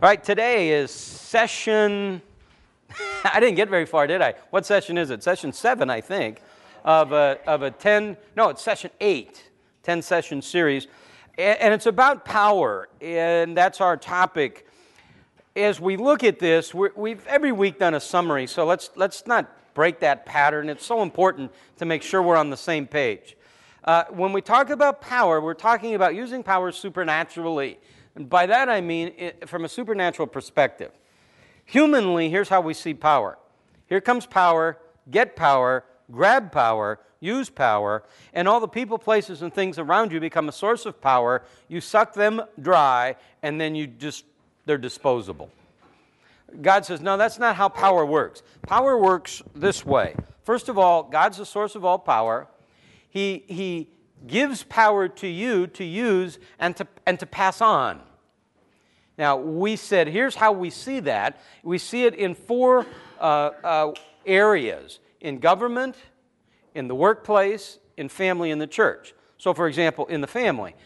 All right, today is session. I didn't get very far, did I? What session is it? Session seven, I think, of a, of a 10, no, it's session eight, 10 session series. And it's about power, and that's our topic. As we look at this, we have every week done a summary, so let's, let's not break that pattern. It's so important to make sure we're on the same page. Uh, when we talk about power, we're talking about using power supernaturally. And by that I mean it, from a supernatural perspective. Humanly, here's how we see power here comes power, get power, grab power, use power, and all the people, places, and things around you become a source of power. You suck them dry, and then you just, they're disposable. God says, no, that's not how power works. Power works this way. First of all, God's the source of all power. He, he gives power to you to use and to, and to pass on. Now, we said, here's how we see that. We see it in four uh, uh, areas in government, in the workplace, in family, in the church. So, for example, in the family,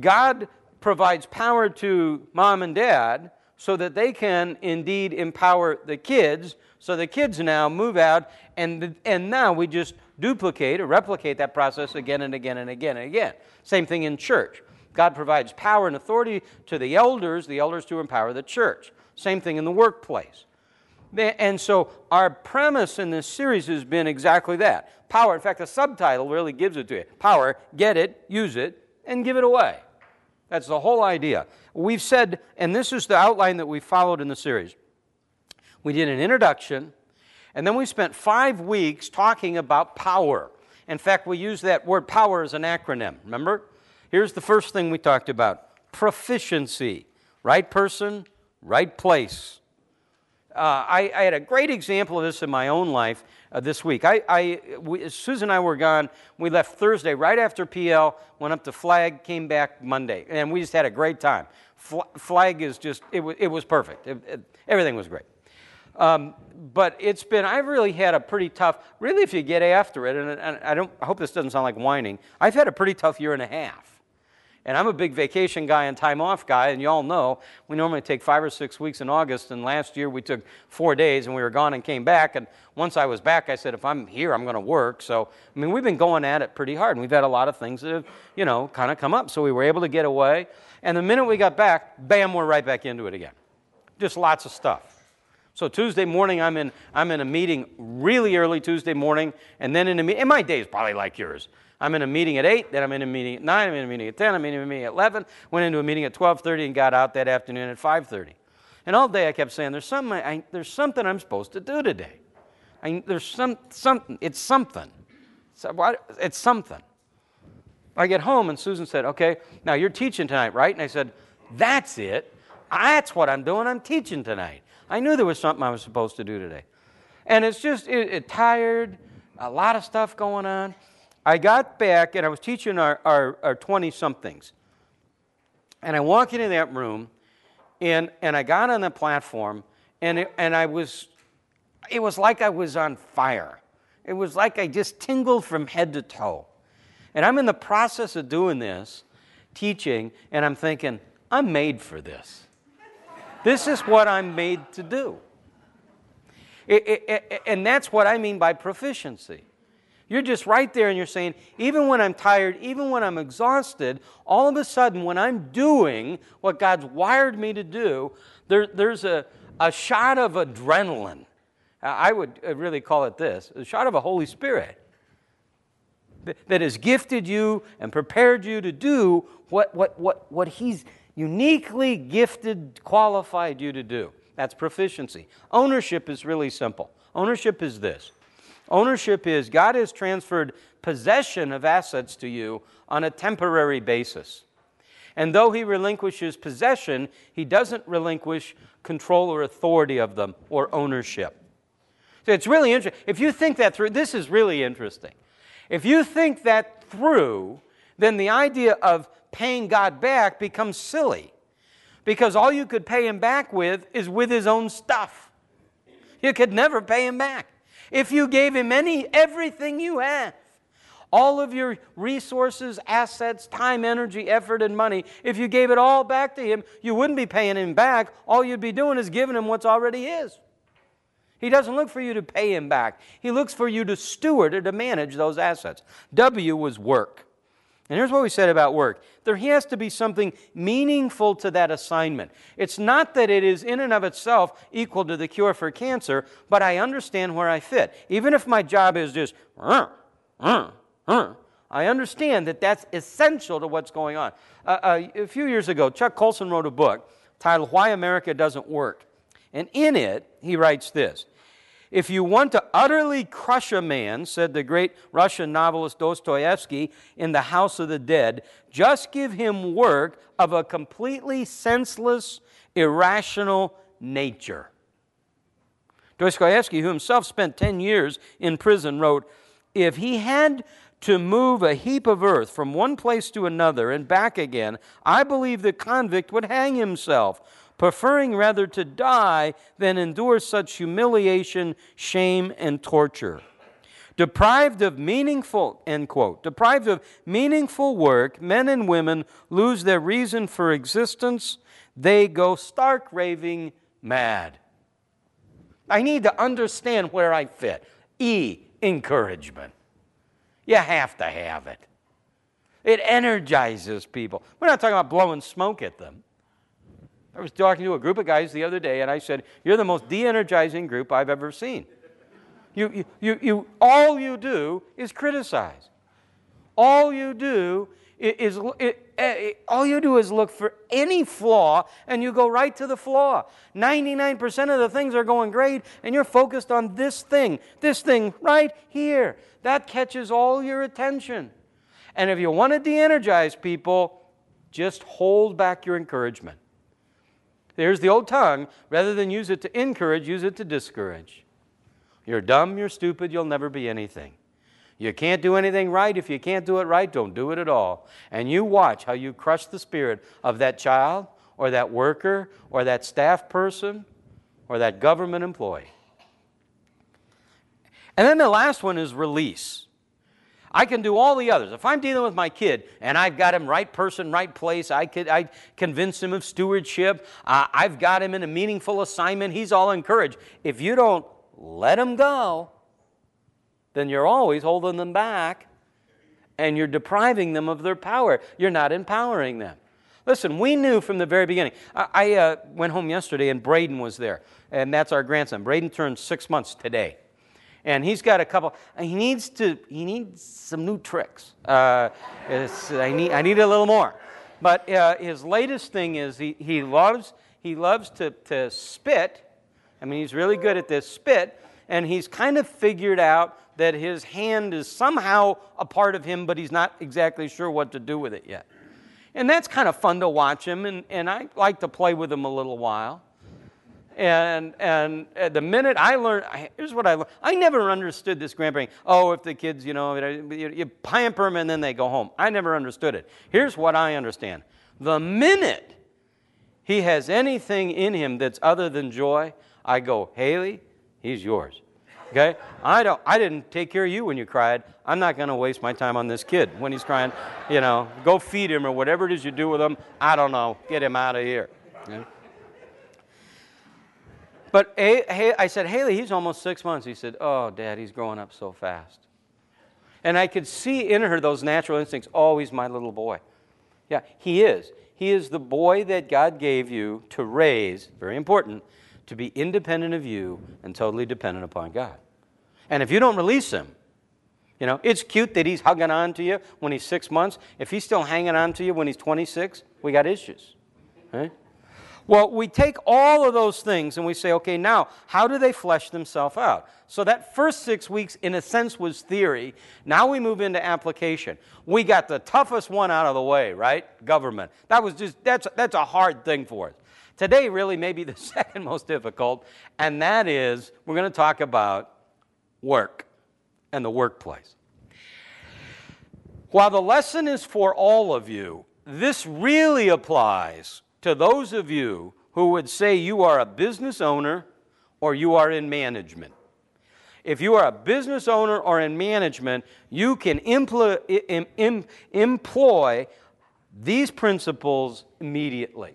God provides power to mom and dad so that they can indeed empower the kids. So the kids now move out, and, and now we just duplicate or replicate that process again and again and again and again. Same thing in church. God provides power and authority to the elders, the elders to empower the church. Same thing in the workplace. And so our premise in this series has been exactly that. Power, in fact, the subtitle really gives it to you. Power, get it, use it, and give it away. That's the whole idea. We've said, and this is the outline that we followed in the series. We did an introduction, and then we spent five weeks talking about power. In fact, we use that word power as an acronym. Remember? Here's the first thing we talked about proficiency. Right person, right place. Uh, I, I, had a great example of this in my own life uh, this week. I, I we, Susan and I were gone. We left Thursday right after PL, went up to Flag, came back Monday, and we just had a great time. Flag is just, it was, it was perfect. It, it, everything was great. Um, but it's been, I've really had a pretty tough, really, if you get after it, and, and I, don't, I hope this doesn't sound like whining, I've had a pretty tough year and a half. And I'm a big vacation guy and time off guy, and you all know we normally take five or six weeks in August. And last year we took four days and we were gone and came back. And once I was back, I said, if I'm here, I'm going to work. So, I mean, we've been going at it pretty hard. And we've had a lot of things that have, you know, kind of come up. So we were able to get away. And the minute we got back, bam, we're right back into it again. Just lots of stuff. So Tuesday morning, I'm in, I'm in a meeting really early Tuesday morning, and then in a meeting, and my day is probably like yours. I'm in a meeting at 8, then I'm in a meeting at 9, I'm in a meeting at 10, I'm in a meeting at 11, went into a meeting at 12.30 and got out that afternoon at 5.30. And all day I kept saying, there's something, I, there's something I'm supposed to do today. I, there's some, something, it's something. So what, it's something. I get home and Susan said, okay, now you're teaching tonight, right? And I said, that's it. That's what I'm doing. I'm teaching tonight. I knew there was something I was supposed to do today. And it's just it, it tired, a lot of stuff going on. I got back and I was teaching our 20 somethings. And I walk into that room and, and I got on the platform and, it, and I was, it was like I was on fire. It was like I just tingled from head to toe. And I'm in the process of doing this, teaching, and I'm thinking, I'm made for this. This is what I'm made to do. It, it, and that's what I mean by proficiency. You're just right there and you're saying, even when I'm tired, even when I'm exhausted, all of a sudden, when I'm doing what God's wired me to do, there, there's a, a shot of adrenaline. I would uh, really call it this a shot of a Holy Spirit that has gifted you and prepared you to do what, what, what, what He's uniquely gifted, qualified you to do. That's proficiency. Ownership is really simple. Ownership is this Ownership is God has transferred possession of assets to you on a temporary basis. And though he relinquishes possession, he doesn't relinquish control or authority of them or ownership. So it's really interesting. If you think that through, this is really interesting. If you think that through, then the idea of paying God back becomes silly because all you could pay him back with is with his own stuff. You could never pay him back. If you gave him any everything you have, All of your resources, assets, time, energy, effort, and money, if you gave it all back to Him, you wouldn't be paying Him back. All you'd be doing is giving Him what's already His. He doesn't look for you to pay Him back, He looks for you to steward or to manage those assets. W was work. And here's what we said about work there has to be something meaningful to that assignment. It's not that it is in and of itself equal to the cure for cancer, but I understand where I fit. Even if my job is just, uh, uh, uh, I understand that that's essential to what's going on. A few years ago, Chuck Colson wrote a book titled Why America Doesn't Work. And in it, he writes this if you want to utterly crush a man, said the great Russian novelist Dostoevsky in The House of the Dead, just give him work of a completely senseless, irrational nature. Dostoevsky, who himself spent 10 years in prison, wrote If he had to move a heap of earth from one place to another and back again, I believe the convict would hang himself preferring rather to die than endure such humiliation, shame, and torture. Deprived of meaningful, end quote, deprived of meaningful work, men and women lose their reason for existence. They go stark raving mad. I need to understand where I fit. E, encouragement. You have to have it. It energizes people. We're not talking about blowing smoke at them. I was talking to a group of guys the other day, and I said, You're the most de energizing group I've ever seen. You, you, you, you, all you do is criticize. All you do is, is all you do is look for any flaw and you go right to the flaw. 99% of the things are going great and you're focused on this thing, this thing right here. That catches all your attention. And if you want to de energize people, just hold back your encouragement. There's the old tongue. Rather than use it to encourage, use it to discourage. You're dumb, you're stupid, you'll never be anything. You can't do anything right. If you can't do it right, don't do it at all. And you watch how you crush the spirit of that child or that worker or that staff person or that government employee. And then the last one is release. I can do all the others. If I'm dealing with my kid and I've got him right person, right place, I could I convince him of stewardship. Uh, I've got him in a meaningful assignment. He's all encouraged. If you don't let him go, then you're always holding them back and you're depriving them of their power. You're not empowering them. Listen, we knew from the very beginning. I, I uh, went home yesterday and Braden was there, and that's our grandson. Braden turned six months today and he's got a couple. He needs to. He needs some new tricks. Uh, I need. I need a little more. But uh, his latest thing is he, he loves he loves to, to spit. I mean, he's really good at this spit, and he's kind of figured out that his hand is somehow a part of him, but he's not exactly sure what to do with it yet. And that's kind of fun to watch him, and, and I like to play with him a little while. And, and the minute I learned, here's what I learned. I never understood this grandparenting. Oh, if the kids, you know, you, you pamper them and then they go home. I never understood it. Here's what I understand. The minute he has anything in him that's other than joy, I go, Haley, he's yours. Okay? I don't I didn't take care of you when you cried. I'm not going to waste my time on this kid when he's crying. You know, go feed him or whatever it is you do with him. I don't know. Get him out of here. But I said, Haley, he's almost six months. He said, Oh, Dad, he's growing up so fast. And I could see in her those natural instincts. Oh, my little boy. Yeah, he is. He is the boy that God gave you to raise, very important, to be independent of you and totally dependent upon God. And if you don't release him, you know, it's cute that he's hugging on to you when he's six months. If he's still hanging on to you when he's 26, we got issues. Right? Well, we take all of those things and we say, okay, now, how do they flesh themselves out? So that first six weeks, in a sense, was theory. Now we move into application. We got the toughest one out of the way, right? Government. That was just, that's, that's a hard thing for us. Today, really, maybe the second most difficult, and that is we're going to talk about work and the workplace. While the lesson is for all of you, this really applies to those of you who would say you are a business owner or you are in management. If you are a business owner or in management, you can employ, employ these principles immediately.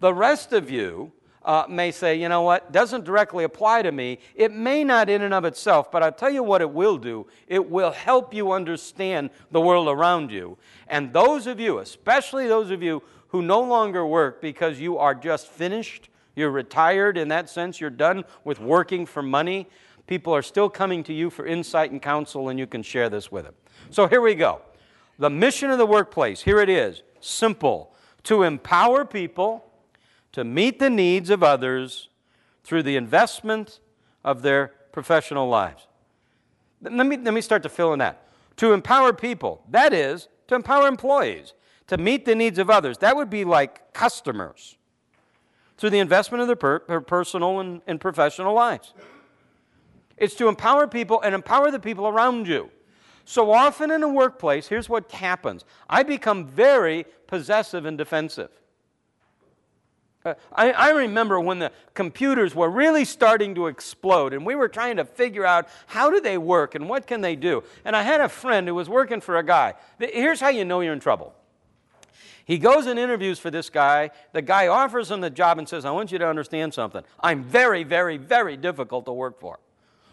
The rest of you uh, may say, you know what, doesn't directly apply to me. It may not in and of itself, but I'll tell you what it will do. It will help you understand the world around you. And those of you, especially those of you who no longer work because you are just finished, you're retired in that sense, you're done with working for money, people are still coming to you for insight and counsel, and you can share this with them. So here we go. The mission of the workplace, here it is simple to empower people to meet the needs of others through the investment of their professional lives. Let me, let me start to fill in that. To empower people, that is, to empower employees to meet the needs of others. That would be like customers through the investment of their, per, personal and, and professional lives. It's to empower people and empower the people around you. So often in a workplace, here's what happens I become very possessive and defensive. Uh, I, I, remember when the computers were really starting to explode and we were trying to figure out how do they work and what can they do. And I had a friend who was working for a guy. Here's how you know you're in trouble. He goes and interviews for this guy. The guy offers him the job and says, I want you to understand something. I'm very, very, very difficult to work for.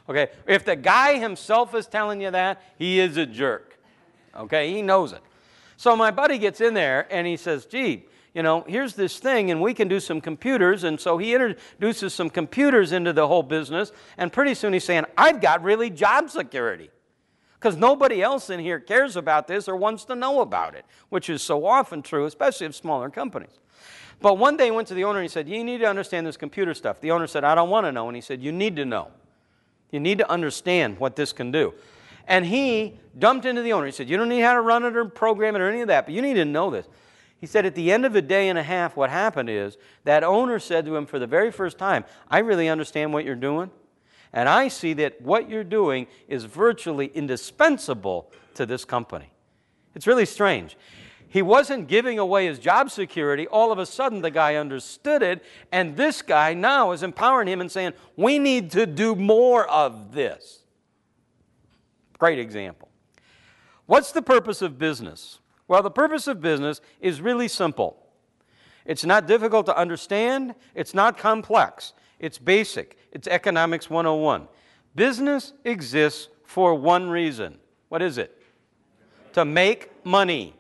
Okay? If the guy himself is telling you that, he is a jerk. Okay? He knows it. So my buddy gets in there and he says, gee, you know, here's this thing, and we can do some computers. And so he introduces some computers into the whole business, and pretty soon he's saying, I've got really job security. Because nobody else in here cares about this or wants to know about it, which is so often true, especially of smaller companies. But one day he went to the owner and he said, You need to understand this computer stuff. The owner said, I don't want to know. And he said, You need to know. You need to understand what this can do. And he dumped into the owner. He said, You don't need how to run it or program it or any of that, but you need to know this. He said at the end of a day and a half, what happened is that owner said to him for the very first time, I really understand what you're doing, and I see that what you're doing is virtually indispensable to this company. It's really strange. He wasn't giving away his job security. All of a sudden, the guy understood it, and this guy now is empowering him and saying, We need to do more of this. Great example. What's the purpose of business? Well, the purpose of business is really simple. It's not difficult to understand, it's not complex, it's basic. It's Economics 101. Business exists for one reason. What is it? To make money.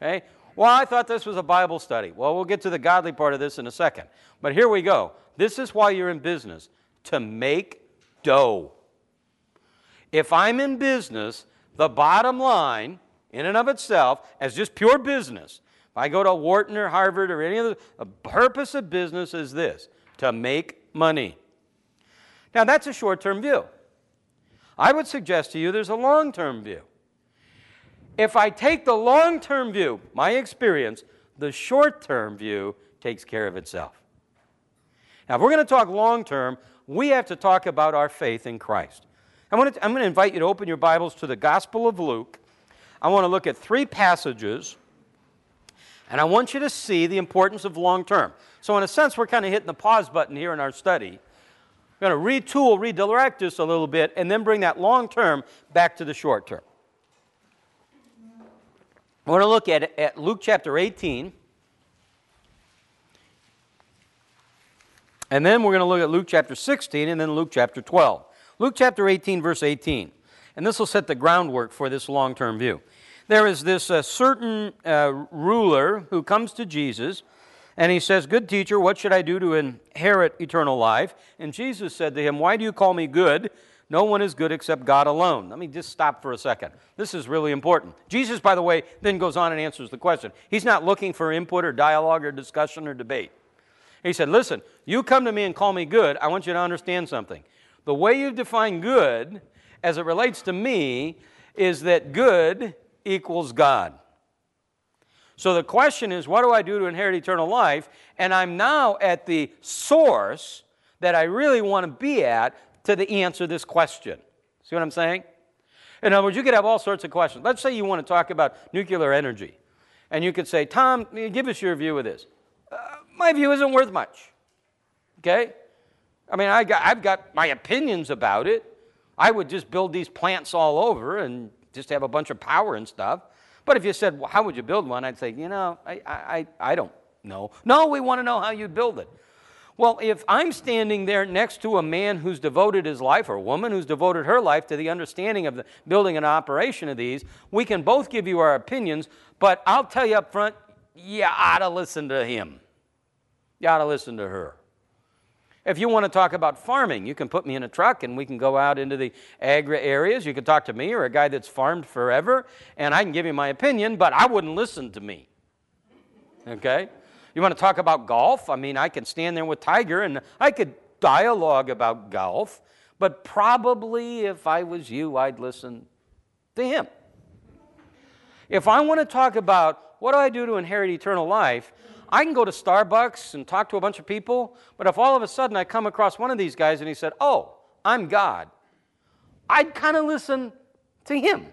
Okay? Well, I thought this was a Bible study. Well, we'll get to the godly part of this in a second. But here we go. This is why you're in business to make dough. If I'm in business, the bottom line in and of itself as just pure business. If I go to Wharton or Harvard or any other, the purpose of business is this to make money. Now, that's a short term view. I would suggest to you there's a long term view. If I take the long term view, my experience, the short term view takes care of itself. Now, if we're going to talk long term, we have to talk about our faith in Christ. I'm going, to, I'm going to invite you to open your Bibles to the Gospel of Luke, I want to look at three passages, and I want you to see the importance of long term. So, in a sense, we're kind of hitting the pause button here in our study. We're going to retool, redirect this a little bit, and then bring that long term back to the short term. I want to look at, at Luke chapter 18. And then we're going to look at Luke chapter 16 and then Luke chapter 12. Luke chapter 18, verse 18. And this will set the groundwork for this long term view. There is this uh, certain uh, ruler who comes to Jesus and he says, Good teacher, what should I do to inherit eternal life? And Jesus said to him, Why do you call me good? No one is good except God alone. Let me just stop for a second. This is really important. Jesus, by the way, then goes on and answers the question. He's not looking for input or dialogue or discussion or debate. He said, Listen, you come to me and call me good. I want you to understand something. The way you define good as it relates to me is that good equals God. So the question is, what do I do to inherit eternal life? And I'm now at the source that I really want to be at to the answer this question. See what I'm saying? In other words, you could have all sorts of questions. Let's say you want to talk about nuclear energy. And you could say, Tom, give us your view of this. Uh, my view isn't worth much. Okay? I mean, I got, I've got my opinions about it. I would just build these plants all over and just have a bunch of power and stuff. But if you said, well, how would you build one? I'd say, you know, I, I, I don't know. No, we want to know how you'd build it. Well, if I'm standing there next to a man who's devoted his life or a woman who's devoted her life to the understanding of the building and operation of these, we can both give you our opinions, but I'll tell you up front, you ought to listen to him. You ought to listen to her. If you want to talk about farming, you can put me in a truck and we can go out into the agri areas. You can talk to me or a guy that's farmed forever, and I can give you my opinion, but I wouldn't listen to me. Okay? You want to talk about golf? I mean, I can stand there with Tiger and I could dialogue about golf, but probably if I was you, I'd listen to him. If I want to talk about what do I do to inherit eternal life, I can go to Starbucks and talk to a bunch of people, but if all of a sudden I come across one of these guys and he said, Oh, I'm God, I'd kind of listen to him.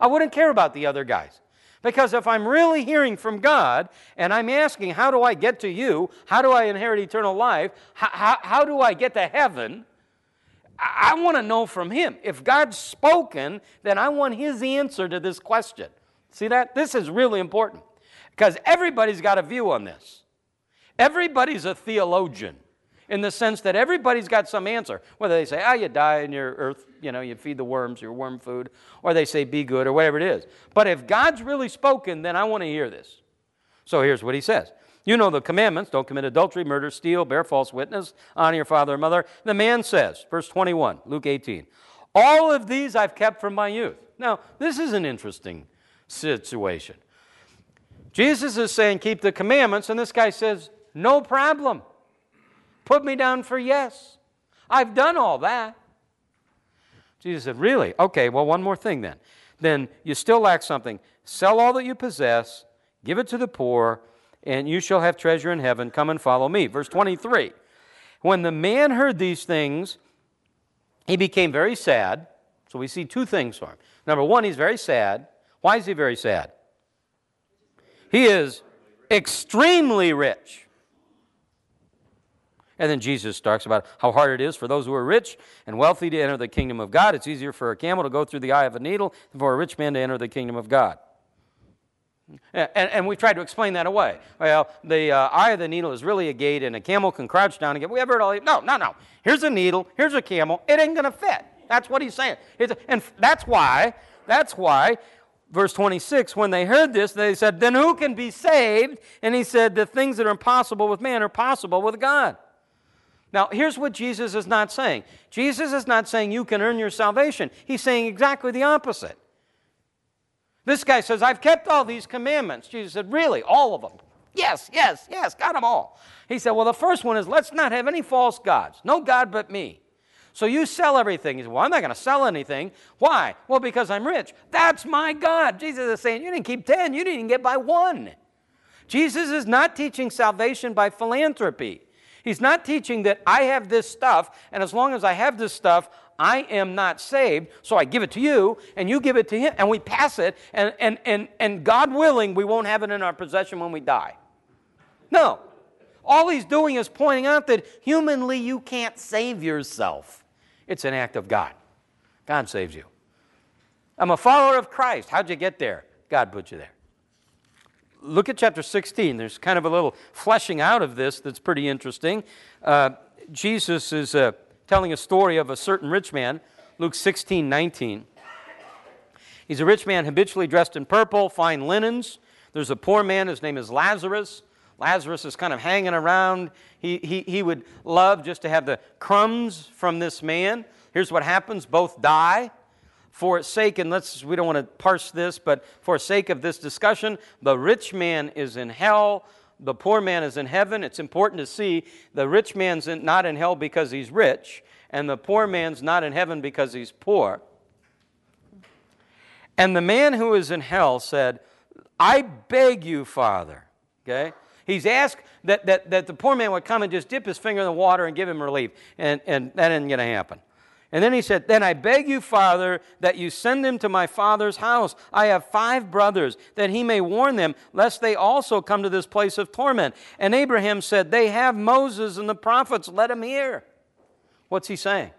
I wouldn't care about the other guys. Because if I'm really hearing from God and I'm asking, How do I get to you? How do I inherit eternal life? How, how, how do I get to heaven? I, I want to know from Him. If God's spoken, then I want His answer to this question. See that? This is really important because everybody's got a view on this. Everybody's a theologian in the sense that everybody's got some answer. Whether they say, ah, oh, you die in your earth, you know, you feed the worms, your worm food, or they say, be good, or whatever it is. But if God's really spoken, then I want to hear this. So here's what he says. You know the commandments don't commit adultery, murder, steal, bear false witness, honor your father and mother. The man says, verse 21, Luke 18, all of these I've kept from my youth. Now, this is an interesting situation. Jesus is saying, keep the commandments, and this guy says, no problem. Put me down for yes. I've done all that. Jesus said, Really? Okay, well, one more thing then. Then you still lack something. Sell all that you possess, give it to the poor, and you shall have treasure in heaven. Come and follow me. Verse 23. When the man heard these things, he became very sad. So we see two things for him. Number one, he's very sad. Why is he very sad? He is extremely rich. And then Jesus talks about how hard it is for those who are rich and wealthy to enter the kingdom of God. It's easier for a camel to go through the eye of a needle than for a rich man to enter the kingdom of God. And, and we've tried to explain that away. Well, the uh, eye of the needle is really a gate, and a camel can crouch down and get. We ever heard all? No, no, no. Here's a needle. Here's a camel. It ain't going to fit. That's what he's saying. And that's why. That's why. Verse 26, when they heard this, they said, Then who can be saved? And he said, The things that are impossible with man are possible with God. Now, here's what Jesus is not saying Jesus is not saying you can earn your salvation, he's saying exactly the opposite. This guy says, I've kept all these commandments. Jesus said, Really? All of them? Yes, yes, yes, got them all. He said, Well, the first one is let's not have any false gods. No God but me. So you sell everything. He said, Well, I'm not going to sell anything. Why? Well, because I'm rich. That's my God. Jesus is saying, You didn't keep 10, you didn't get by one. Jesus is not teaching salvation by philanthropy. He's not teaching that I have this stuff, and as long as I have this stuff, I am not saved, so I give it to you, and you give it to him, and we pass it, and, and, and, and God willing, we won't have it in our possession when we die. No. All he's doing is pointing out that humanly you can't save yourself. It's an act of God. God saves you. I'm a follower of Christ. How'd you get there? God put you there look at chapter 16. There's kind of a little fleshing out of this that's pretty interesting. Uh, Jesus is uh, telling a story of a certain rich man, Luke 16, 19. He's a rich man habitually dressed in purple, fine linens. There's a poor man, his name is Lazarus. Lazarus is kind of hanging around. He, he, he would love just to have the crumbs from this man. Here's what happens both die for sake, and let's, we don't want to parse this, but for sake of this discussion, the rich man is in hell, the poor man is in heaven. It's important to see the rich man's in, not in hell because he's rich, and the poor man's not in heaven because he's poor. And the man who is in hell said, I beg you, Father. Okay? He's asked that, that, that the poor man would come and just dip his finger in the water and give him relief. And, and that isn't going to happen. And then he said, Then I beg you, Father, that you send him to my father's house. I have five brothers, that he may warn them, lest they also come to this place of torment. And Abraham said, They have Moses and the prophets, let him hear. What's he saying?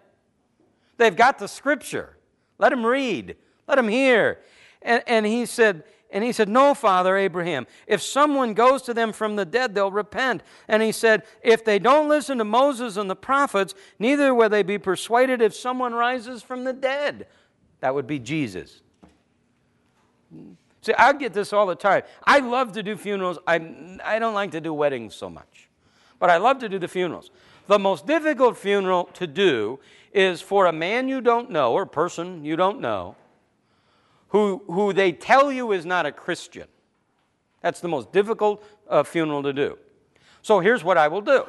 They've got the scripture. Let them read, let them hear. And, and he said, and he said, No, Father Abraham. If someone goes to them from the dead, they'll repent. And he said, If they don't listen to Moses and the prophets, neither will they be persuaded if someone rises from the dead. That would be Jesus. See, I get this all the time. I love to do funerals. I, I don't like to do weddings so much, but I love to do the funerals. The most difficult funeral to do is for a man you don't know or a person you don't know who, who they tell you is not a Christian. That's the most difficult uh, funeral to do. So here's what I will do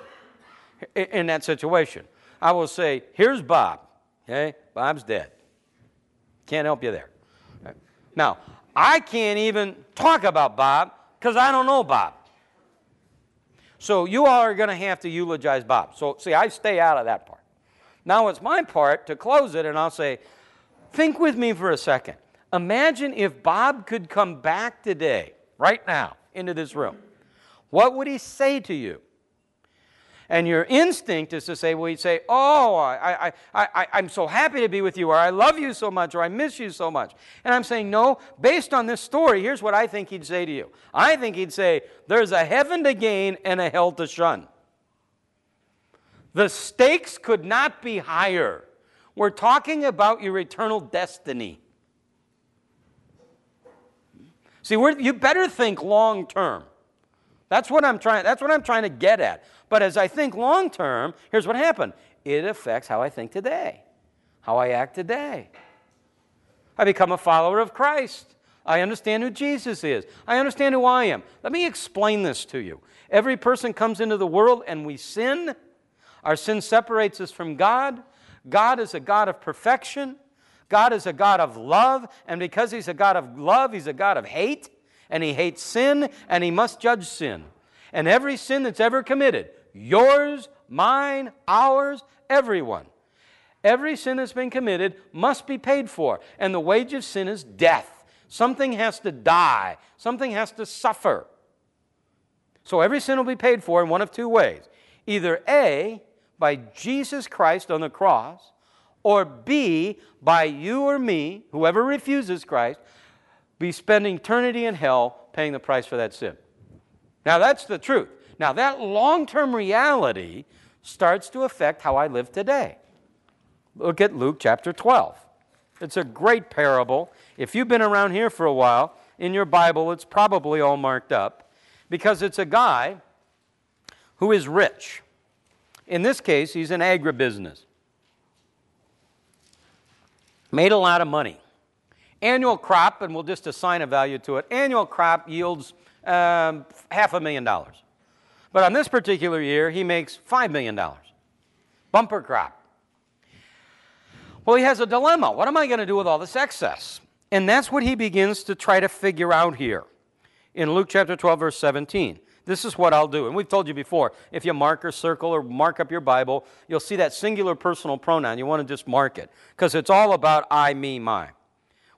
in, that situation I will say, Here's Bob. Okay? Bob's dead. Can't help you there. Now, I can't even talk about Bob because I don't know Bob. So you all are going to have to eulogize Bob. So, see, I stay out of that part. Now it's my part to close it, and I'll say, think with me for a second. Imagine if Bob could come back today, right now, into this room. What would he say to you? And your instinct is to say, well, he'd say, Oh, I, I, I, I'm so happy to be with you, or I love you so much, or I miss you so much. And I'm saying, No, based on this story, here's what I think he'd say to you. I think he'd say, There's a heaven to gain and a hell to shun. The stakes could not be higher. We're talking about your eternal destiny. See, you better think long term. That's what I'm trying. That's what I'm trying to get at. But as I think long term, here's what happened. It affects how I think today, how I act today. I become a follower of Christ. I understand who Jesus is. I understand who I am. Let me explain this to you. Every person comes into the world and we sin. Our sin separates us from God. God is a God of perfection. God is a God of love, and because He's a God of love, He's a God of hate, and He hates sin, and He must judge sin. And every sin that's ever committed, yours, mine, ours, everyone, every sin that's been committed must be paid for. And the wage of sin is death. Something has to die, something has to suffer. So every sin will be paid for in one of two ways either A, by Jesus Christ on the cross, or B, by you or me, whoever refuses Christ, be spending eternity in hell paying the price for that sin. Now, that's the truth. Now, that long term reality starts to affect how I live today. Look at Luke chapter 12. It's a great parable. If you've been around here for a while, in your Bible, it's probably all marked up because it's a guy who is rich. In this case, he's in agribusiness made a lot of money. Annual crop, and we'll just assign a value to it, annual crop yields um, half a million dollars. But on this particular year, he makes $5 million. Bumper crop. Well, he has a dilemma. What am I going to do with all this excess? And that's what he begins to try to figure out here in Luke chapter 12, verse 17. This is what I'll do. And we've told you before if you mark or circle or mark up your Bible, you'll see that singular personal pronoun. You want to just mark it because it's all about I, me, my.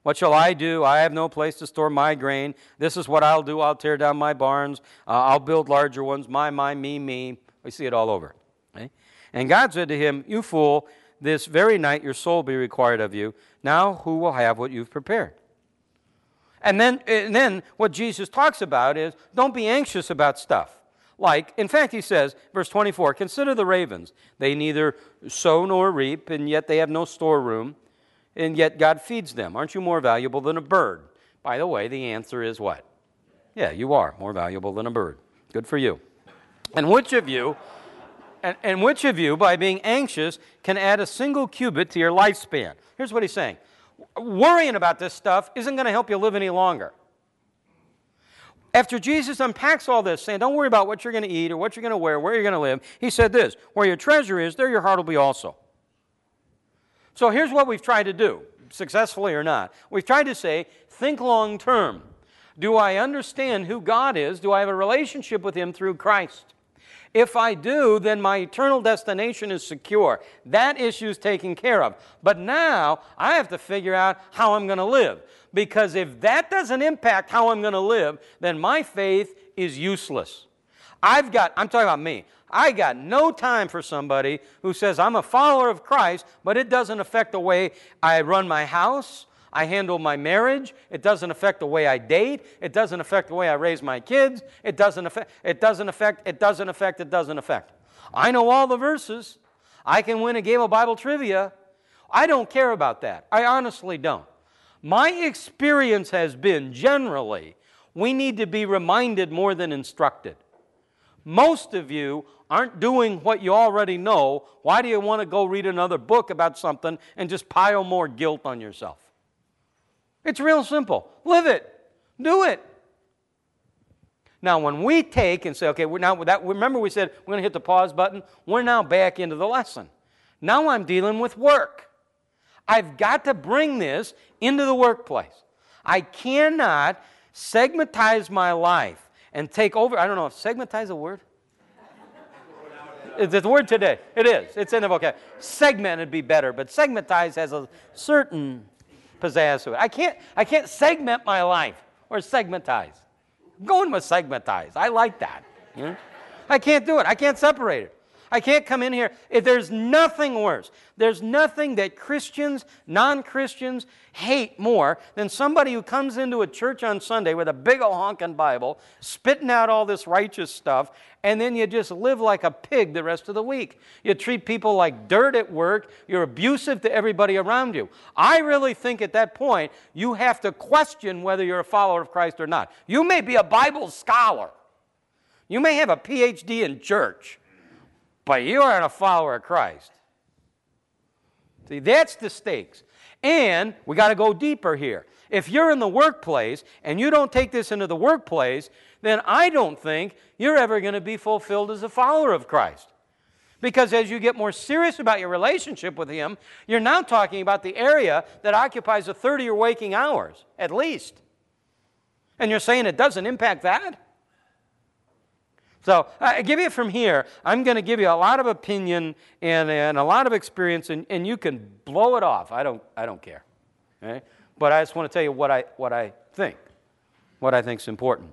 What shall I do? I have no place to store my grain. This is what I'll do. I'll tear down my barns. Uh, I'll build larger ones. My, my, me, me. We see it all over. Okay? And God said to him, You fool, this very night your soul be required of you. Now who will have what you've prepared? And then, and then what Jesus talks about is don't be anxious about stuff. Like, in fact, he says, verse 24, consider the ravens. They neither sow nor reap, and yet they have no storeroom, and yet God feeds them. Aren't you more valuable than a bird? By the way, the answer is what? Yeah, you are more valuable than a bird. Good for you. And which of you, and, and which of you, by being anxious, can add a single cubit to your lifespan? Here's what he's saying worrying about this stuff isn't going to help you live any longer. After Jesus unpacks all this, saying, Don't worry about what you're going to eat or what you're going to wear, where you're going to live, he said this Where your treasure is, there your heart will be also. So here's what we've tried to do, successfully or not. We've tried to say, Think long term. Do I understand who God is? Do I have a relationship with Him through Christ? If I do, then my eternal destination is secure. That issue is taken care of. But now I have to figure out how I'm going to live. Because if that doesn't impact how I'm going to live, then my faith is useless. I've got, I'm talking about me. I got no time for somebody who says, I'm a follower of Christ, but it doesn't affect the way I run my house, I handle my marriage, it doesn't affect the way I date, it doesn't affect the way I raise my kids, it doesn't affect, it doesn't affect, it doesn't affect, it doesn't affect. I know all the verses. I can win a game of Bible trivia. I don't care about that. I honestly don't. My experience has been generally we need to be reminded more than instructed. Most of you aren't doing what you already know. Why do you want to go read another book about something and just pile more guilt on yourself? It's real simple. Live it. Do it. Now, when we take and say, okay, we're now that, remember we said we're going to hit the pause button. We're now back into the lesson. Now I'm dealing with work. I've got to bring this into the workplace. I cannot segmentize my life and take over. I don't know if segmentize a word. It's the word today. It is. It's in the vocabulary. Segment would be better, but segmentize has a certain pizzazz to it. I can't, I can't segment my life or segmentize. I'm going with segmentize. I like that. You know? I can't do it. I can't separate it. I can't come in here. If there's nothing worse. There's nothing that Christians, non Christians hate more than somebody who comes into a church on Sunday with a big old honking Bible, spitting out all this righteous stuff, and then you just live like a pig the rest of the week. You treat people like dirt at work. You're abusive to everybody around you. I really think at that point you have to question whether you're a follower of Christ or not. You may be a Bible scholar. You may have a PhD in church but you aren't a follower of Christ. See, that's the stakes. And we got to go deeper here. If you're in the workplace and you don't take this into the workplace, then I don't think you're ever going to be fulfilled as a follower of Christ. Because as you get more serious about your relationship with Him, you're now talking about the area that occupies a third of your waking hours, at least. And you're saying it doesn't impact that? So I give you from here. I'm going to give you a lot of opinion and, and a lot of experience, and, and you can blow it off. I don't, I don't care. Okay? But I just want to tell you what I, what I think, what I think is important.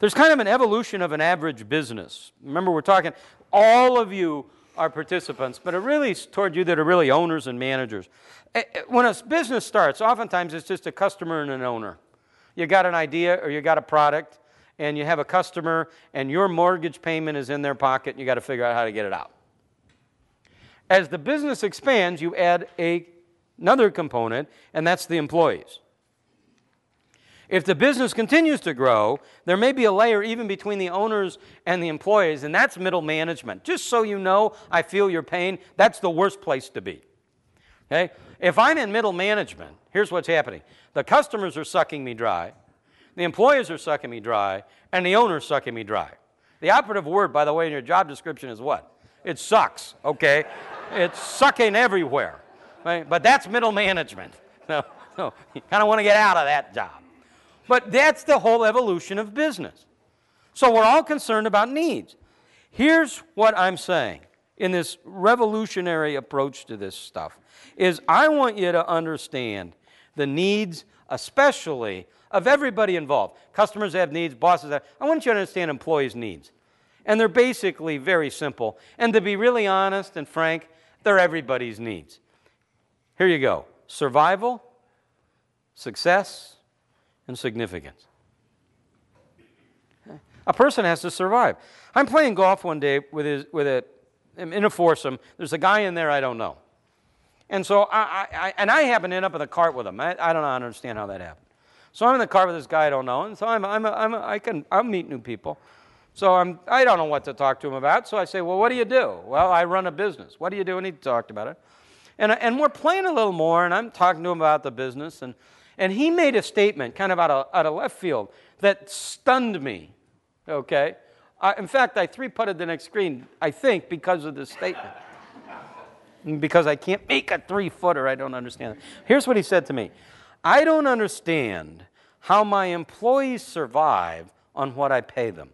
There's kind of an evolution of an average business. Remember, we're talking, all of you are participants, but it really is toward you that are really owners and managers. Eh, eh, when a business starts, oftentimes it's just a customer and an owner. You got an idea or you got a product, and you have a customer and your mortgage payment is in their pocket and you got to figure out how to get it out. As the business expands, you add a, another component, and that's the employees. If the business continues to grow, there may be a layer even between the owners and the employees, and that's middle management. Just so you know, I feel your pain. That's the worst place to be. Okay? If I'm in middle management, here's what's happening the customers are sucking me dry. The employers are sucking me dry, and the owner's sucking me dry. The operative word, by the way, in your job description is what? It sucks, okay? it's sucking everywhere. Right? But that's middle management. No, no, you kind of want to get out of that job. But that's the whole evolution of business. So we're all concerned about needs. Here's what I'm saying in this revolutionary approach to this stuff is I want you to understand the needs especially of everybody involved. Customers have needs, bosses have. I want you to understand employees' needs. And they're basically very simple. And to be really honest and frank, they're everybody's needs. Here you go survival, success, and significance. A person has to survive. I'm playing golf one day with, his, with a, in a foursome. There's a guy in there I don't know. And so I, I, and I happen to end up in the cart with him. I, I don't understand how that happened. So I'm in the car with this guy I don't know, and so I'm, I'm, I can I'll meet new people. So I'm, I don't know what to talk to him about. So I say, well, what do you do? Well, I run a business. What do you do? And he talked about it. And, and we're playing a little more, and I'm talking to him about the business. And, and he made a statement kind of out of, out of left field that stunned me. Okay? I, in fact, I three putted the next screen, I think, because of this statement. because I can't make a three footer, I don't understand it. Here's what he said to me I don't understand how my employees survive on what I pay them.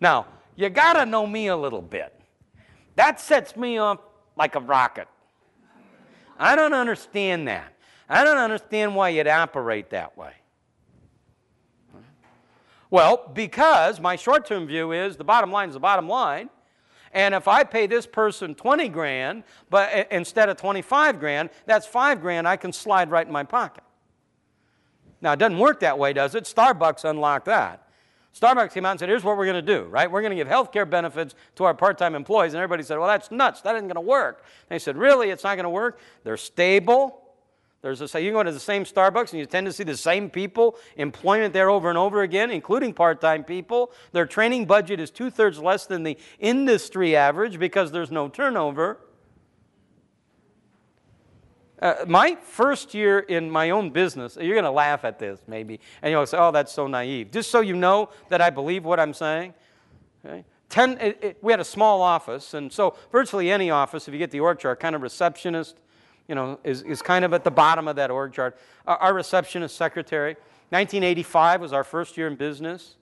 Now, you got to know me a little bit. That sets me up like a rocket. I don't understand that. I don't understand why you'd operate that way. Well, because my short term view is the bottom line is the bottom line. And if I pay this person 20 grand, but eh, instead of 25 grand, that's 5 grand I can slide right in my pocket. Now, it doesn't work that way, does it? Starbucks unlocked that. Starbucks came out and said, here's what we're going to do, right? We're going to give health care benefits to our part time employees. And everybody said, well, that's nuts. That isn't going to work. And they said, really? It's not going to work? They're stable. There's a, you go to the same Starbucks and you tend to see the same people, employment there over and over again, including part time people. Their training budget is two thirds less than the industry average because there's no turnover. Uh, my first year in my own business, you're going to laugh at this maybe, and you'll say, oh, that's so naive. Just so you know that I believe what I'm saying. Okay? Ten, it, it, we had a small office, and so virtually any office, if you get the org chart, kind of receptionist, you know, is, is kind of at the bottom of that org chart. Our, our receptionist secretary, 1985 was our first year in business.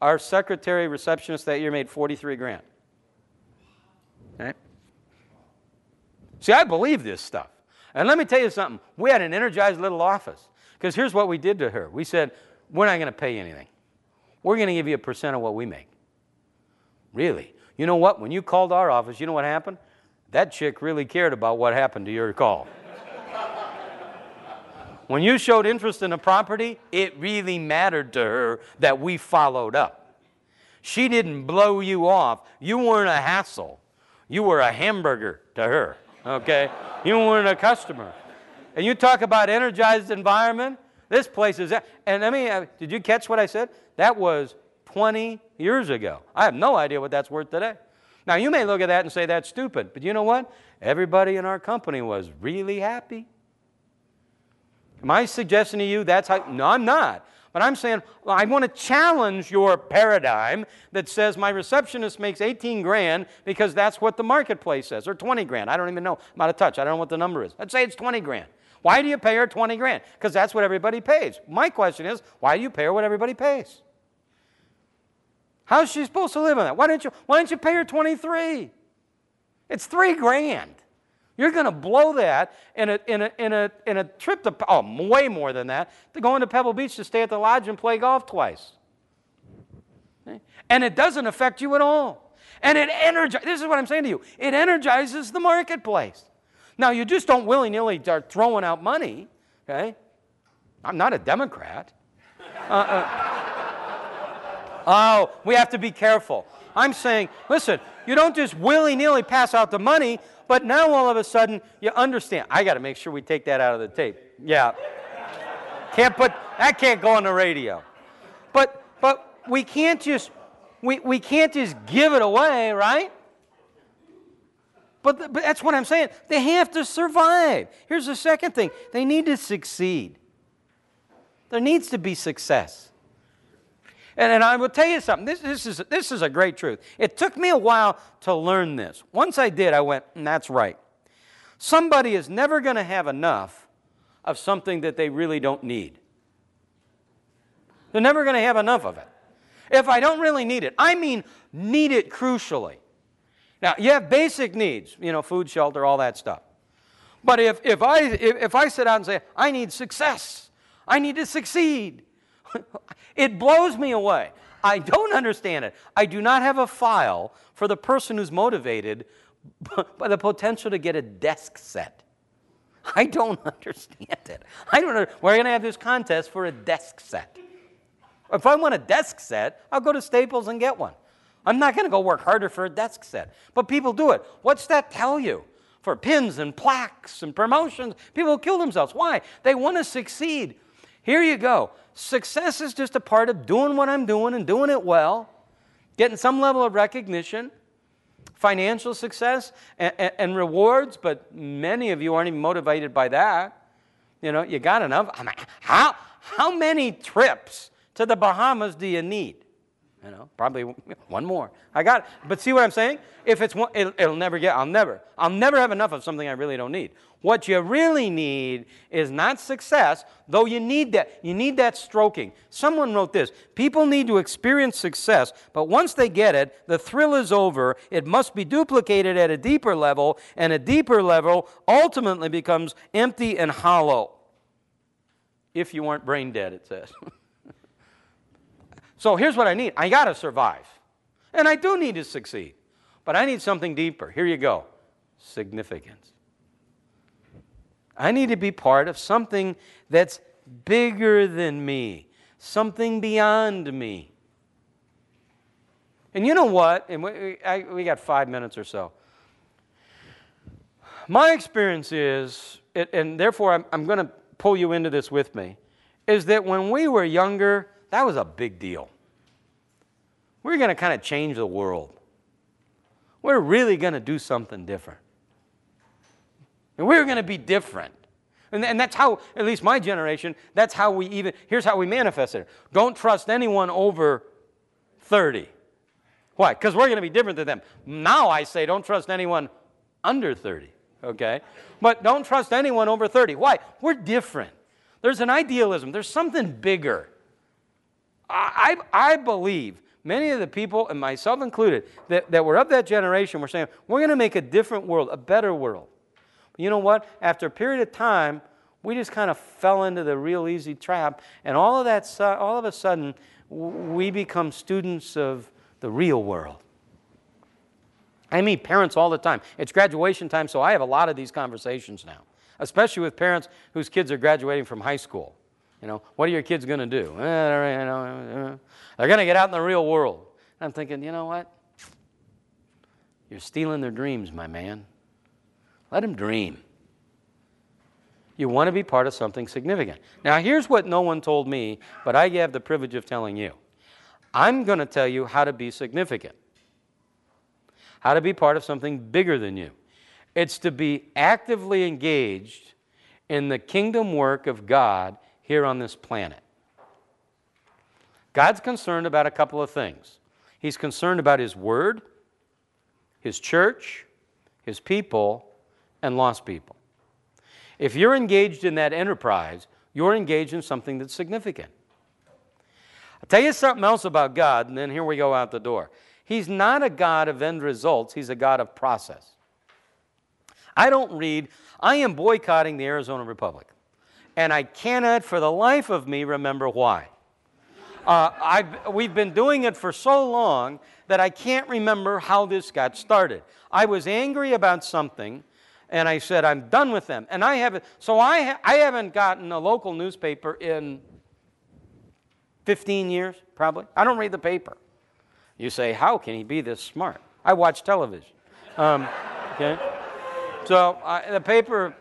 Our secretary receptionist that year made 43 grand. Okay? See, I believe this stuff. And let me tell you something. We had an energized little office. Because here's what we did to her. We said, we're not going to pay you anything. We're going to give you a percent of what we make. Really? You know what? When you called our office, you know what happened? That chick really cared about what happened to your call. when you showed interest in a property, it really mattered to her that we followed up. She didn't blow you off. You weren't a hassle. You were a hamburger to her, okay? you weren't a customer. And you talk about energized environment, this place is, and I mean, uh, did you catch what I said? That was 20 years ago. I have no idea what that's worth today. Now, you may look at that and say that's stupid, but you know what? Everybody in our company was really happy. Am I suggesting to you that's how? No, I'm not. But I'm saying well, I want to challenge your paradigm that says my receptionist makes 18 grand because that's what the marketplace says, or 20 grand. I don't even know. I'm out of touch. I don't know what the number is. Let's say it's 20 grand. Why do you pay her 20 grand? Because that's what everybody pays. My question is, why do you pay her what everybody pays? How's she supposed to live on that? Why don't you, why don't you pay her 23? It's three grand. You're going to blow that in a, in, a, in, a, in a trip to, oh, way more than that, to go into Pebble Beach to stay at the lodge and play golf twice. And it doesn't affect you at all. And it energizes, this is what I'm saying to you, it energizes the marketplace. Now, you just don't willy nilly start throwing out money, okay? I'm not a Democrat. Uh, uh, Oh, we have to be careful. I'm saying, listen, you don't just willy nilly pass out the money, but now all of a sudden you understand. I got to make sure we take that out of the tape. Yeah. Can't put, that can't go on the radio. But, but we can't just, we, we can't just give it away, right? But, but that's what I'm saying. They have to survive. Here's the second thing they need to succeed. There needs to be success. And, and I will tell you something. This, this, is, this is a great truth. It took me a while to learn this. Once I did, I went, mm, that's right. Somebody is never going to have enough of something that they really don't need. They're never going to have enough of it. If I don't really need it, I mean need it crucially. Now, you have basic needs, you know, food, shelter, all that stuff. But if, if, I, if, if I sit down and say, I need success, I need to succeed, it blows me away. I don't understand it. I do not have a file for the person who's motivated by the potential to get a desk set. I don't understand it. I don't know. We're going to have this contest for a desk set. If I want a desk set, I'll go to Staples and get one. I'm not going to go work harder for a desk set. But people do it. What's that tell you? For pins and plaques and promotions, people kill themselves. Why? They want to succeed. Here you go. Success is just a part of doing what I'm doing and doing it well, getting some level of recognition, financial success, and, and, and rewards, but many of you aren't even motivated by that. You know, you got enough. I mean, how, how many trips to the Bahamas do you need? You know, probably one more. I got it. But see what I'm saying? If it's one, it'll, it'll, never get, I'll never, I'll never have enough of something I really don't need. What you really need is not success, though you need that. You need that stroking. Someone wrote this People need to experience success, but once they get it, the thrill is over. It must be duplicated at a deeper level, and a deeper level ultimately becomes empty and hollow. If you weren't brain dead, it says. So here's what I need I got to survive. And I do need to succeed. But I need something deeper. Here you go significance. I need to be part of something that's bigger than me, something beyond me. And you know what? And we, I, we got five minutes or so. My experience is, and therefore I'm, I'm going to pull you into this with me, is that when we were younger, that was a big deal. We we're going to kind of change the world. We're really going to do something different. And we we're going to be different. And, and that's how, at least my generation, that's how we even, here's how we manifested it. Don't trust anyone over 30. Why? Because we're going to be different than them. Now I say don't trust anyone under 30, okay? But don't trust anyone over 30. Why? We're different. There's an idealism, there's something bigger. I, I, I believe many of the people, and myself included, that, that were of that generation were saying, we're going to make a different world, a better world. You know what? After a period of time, we just kind of fell into the real easy trap, and all of that, all of a sudden, we become students of the real world. I meet parents all the time. It's graduation time, so I have a lot of these conversations now, especially with parents whose kids are graduating from high school. You know, what are your kids going to do? Eh, eh, eh, eh. they're going to get out in the real world. I'm thinking, you know what? You're stealing their dreams, my man. Let him dream. You want to be part of something significant. Now, here's what no one told me, but I have the privilege of telling you. I'm going to tell you how to be significant, how to be part of something bigger than you. It's to be actively engaged in the kingdom work of God here on this planet. God's concerned about a couple of things. He's concerned about His Word, His church, His people, and lost people. If you're engaged in that enterprise, you're engaged in something that's significant. I'll tell you something else about God, and then here we go out the door. He's not a God of end results, He's a God of process. I don't read, I am boycotting the Arizona Republic, and I cannot for the life of me remember why. Uh, we've been doing it for so long that I can't remember how this got started. I was angry about something, and I said, I'm done with them. And I haven't, so I, ha- I haven't gotten a local newspaper in 15 years, probably. I don't read the paper. You say, how can he be this smart? I watch television. Um, okay? So the paper,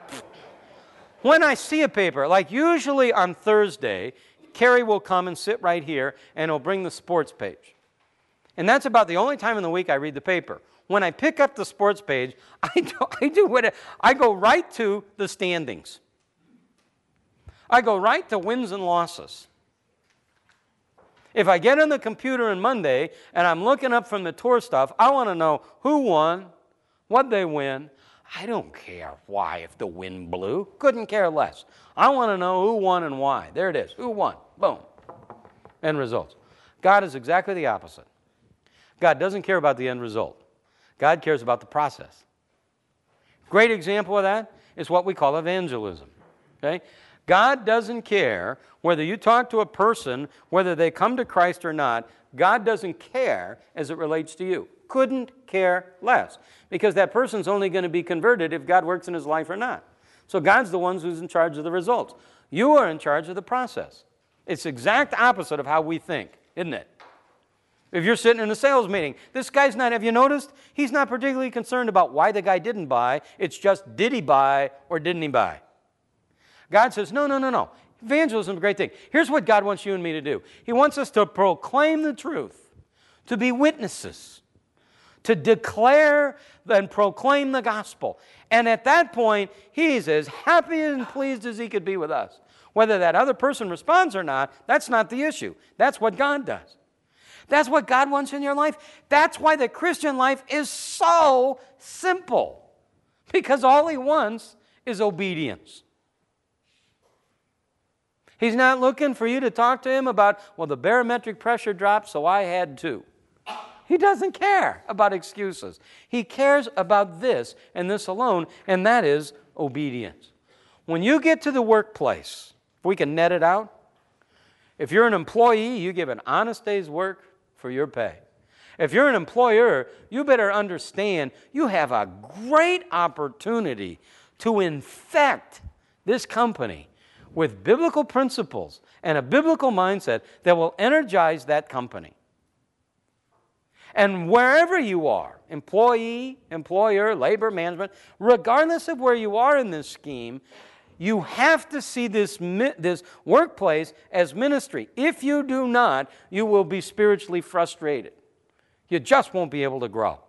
when I see a paper, like usually on Thursday, Carrie will come and sit right here and he'll bring the sports page. And that's about the only time in the week I read the paper. When I pick up the sports page, I do, I do what I go right to the standings. I go right to wins and losses. If I get on the computer on Monday and I'm looking up from the tour stuff, I want to know who won, what they win. I don't care why if the wind blew. Couldn't care less. I want to know who won and why. There it is. Who won? Boom. End results. God is exactly the opposite. God doesn't care about the end result. God cares about the process. Great example of that is what we call evangelism. Okay? God doesn't care whether you talk to a person, whether they come to Christ or not. God doesn't care as it relates to you. Couldn't care less. Because that person's only going to be converted if God works in his life or not. So God's the one who's in charge of the results. You are in charge of the process. It's exact opposite of how we think, isn't it? If you're sitting in a sales meeting, this guy's not, have you noticed? He's not particularly concerned about why the guy didn't buy. It's just, did he buy or didn't he buy? God says, no, no, no, no. Evangelism is a great thing. Here's what God wants you and me to do He wants us to proclaim the truth, to be witnesses, to declare and proclaim the gospel. And at that point, He's as happy and pleased as He could be with us. Whether that other person responds or not, that's not the issue. That's what God does. That's what God wants in your life. That's why the Christian life is so simple. Because all He wants is obedience. He's not looking for you to talk to him about, well, the barometric pressure dropped, so I had to. He doesn't care about excuses. He cares about this and this alone, and that is obedience. When you get to the workplace, if we can net it out, If you're an employee, you give an honest day's work for your pay. If you're an employer, you better understand you have a great opportunity to infect this company with biblical principles and a biblical mindset that will energize that company. And wherever you are, employee, employer, labor management, regardless of where you are in this scheme, you have to see this, this workplace as ministry. If you do not, you will be spiritually frustrated. You just won't be able to grow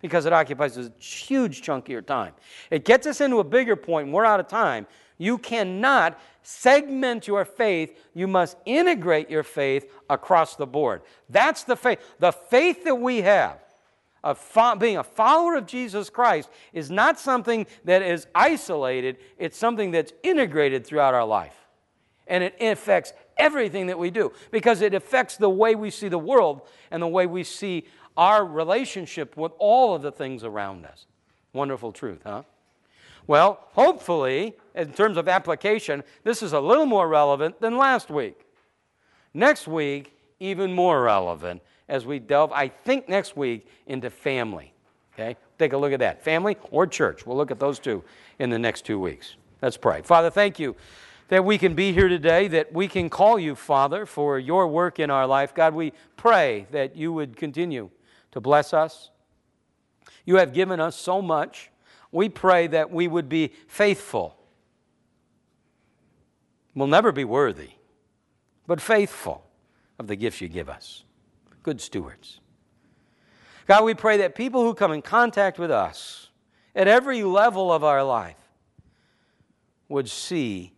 because it occupies a huge chunk of your time. It gets us into a bigger point, and we're out of time. You cannot segment your faith, you must integrate your faith across the board. That's the faith. The faith that we have of fo- being a follower of Jesus Christ is not something that is isolated, it's something that's integrated throughout our life. And it affects everything that we do because it affects the way we see the world and the way we see our relationship with all of the things around us. Wonderful truth, huh? Well, hopefully, in terms of application, this is a little more relevant than last week. Next week, even more relevant as we delve, I think, next week into family. Okay? Take a look at that. Family or church. We'll look at those two in the next two weeks. Let's pray. Father, thank you that we can be here today, that we can call you, Father, for your work in our life. God, we pray that you would continue to bless us. You have given us so much. We pray that we would be faithful. We'll never be worthy, but faithful of the gifts you give us. Good stewards. God, we pray that people who come in contact with us at every level of our life would see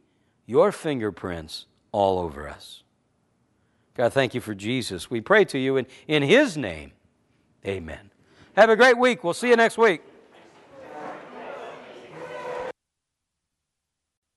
your fingerprints all over us. God, thank you for Jesus. We pray to you in, in his name. Amen. Have a great week. We'll see you next week.